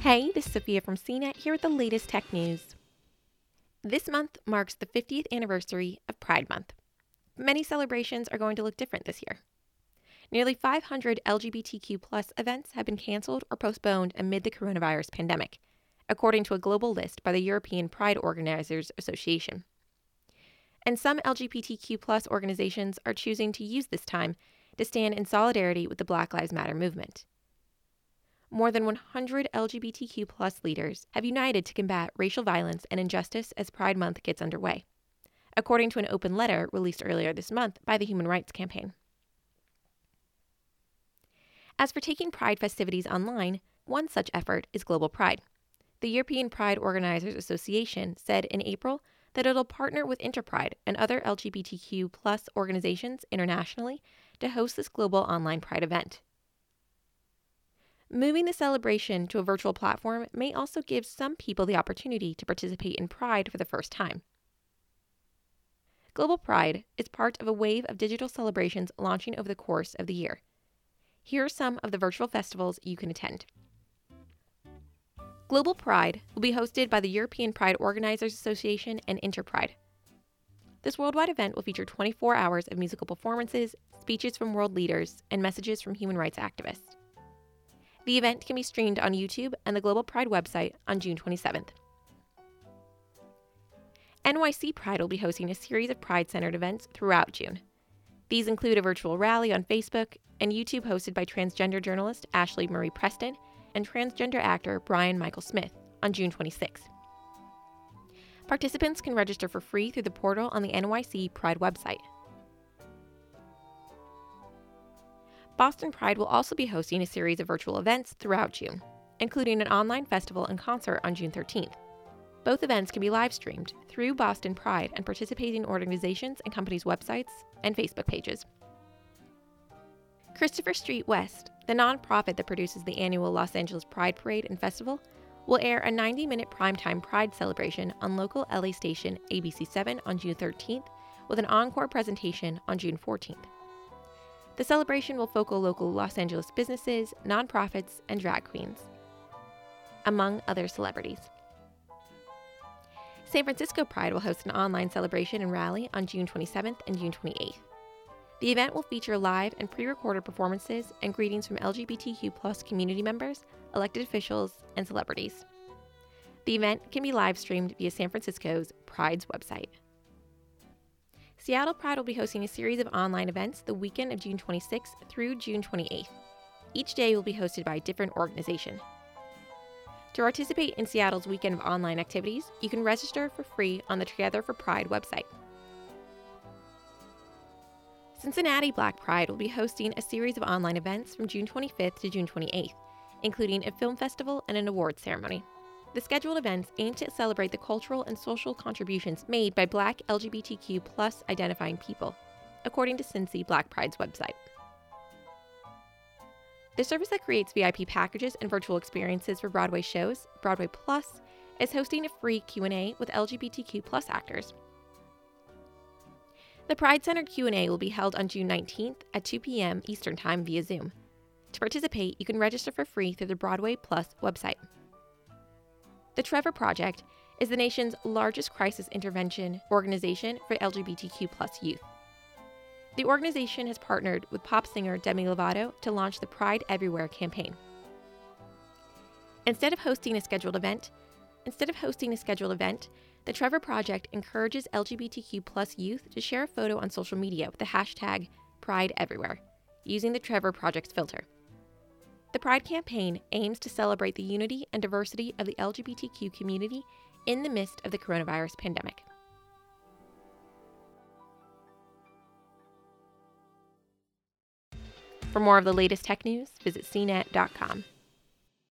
Hey, this is Sophia from CNET here with the latest tech news. This month marks the 50th anniversary of Pride Month. Many celebrations are going to look different this year. Nearly 500 LGBTQ plus events have been canceled or postponed amid the coronavirus pandemic, according to a global list by the European Pride Organizers Association. And some LGBTQ plus organizations are choosing to use this time to stand in solidarity with the Black Lives Matter movement more than 100 LGBTQ plus leaders have united to combat racial violence and injustice as Pride Month gets underway, according to an open letter released earlier this month by the Human Rights Campaign. As for taking Pride festivities online, one such effort is Global Pride. The European Pride Organizers Association said in April that it'll partner with Interpride and other LGBTQ plus organizations internationally to host this global online Pride event. Moving the celebration to a virtual platform may also give some people the opportunity to participate in Pride for the first time. Global Pride is part of a wave of digital celebrations launching over the course of the year. Here are some of the virtual festivals you can attend. Global Pride will be hosted by the European Pride Organizers Association and Interpride. This worldwide event will feature 24 hours of musical performances, speeches from world leaders, and messages from human rights activists. The event can be streamed on YouTube and the Global Pride website on June 27th. NYC Pride will be hosting a series of Pride centered events throughout June. These include a virtual rally on Facebook and YouTube hosted by transgender journalist Ashlee Marie Preston and transgender actor Brian Michael Smith on June 26th. Participants can register for free through the portal on the NYC Pride website. Boston Pride will also be hosting a series of virtual events throughout June, including an online festival and concert on June 13th. Both events can be live streamed through Boston Pride and participating organizations and companies' websites and Facebook pages. Christopher Street West, the nonprofit that produces the annual Los Angeles Pride Parade and Festival, will air a 90 minute primetime Pride celebration on local LA station ABC7 on June 13th with an encore presentation on June 14th. The celebration will focus local Los Angeles businesses, nonprofits, and drag queens, among other celebrities. San Francisco Pride will host an online celebration and rally on June 27th and June 28th. The event will feature live and pre recorded performances and greetings from LGBTQ community members, elected officials, and celebrities. The event can be live streamed via San Francisco's Pride's website. Seattle Pride will be hosting a series of online events the weekend of June 26th through June 28th. Each day will be hosted by a different organization. To participate in Seattle's weekend of online activities, you can register for free on the Together for Pride website. Cincinnati Black Pride will be hosting a series of online events from June 25th to June 28th, including a film festival and an awards ceremony. The scheduled events aim to celebrate the cultural and social contributions made by Black LGBTQ plus identifying people, according to Cincy Black Pride's website. The service that creates VIP packages and virtual experiences for Broadway shows, Broadway Plus, is hosting a free Q&A with LGBTQ plus actors. The Pride Center Q&A will be held on June 19th at 2 p.m. Eastern Time via Zoom. To participate, you can register for free through the Broadway Plus website. The Trevor Project is the nation's largest crisis intervention organization for LGBTQ youth. The organization has partnered with pop singer Demi Lovato to launch the Pride Everywhere campaign. Instead of hosting a scheduled event, instead of hosting a scheduled event, the Trevor Project encourages LGBTQ youth to share a photo on social media with the hashtag Pride Everywhere, using the Trevor Project's filter. The Pride campaign aims to celebrate the unity and diversity of the LGBTQ community in the midst of the coronavirus pandemic. For more of the latest tech news, visit cnet.com.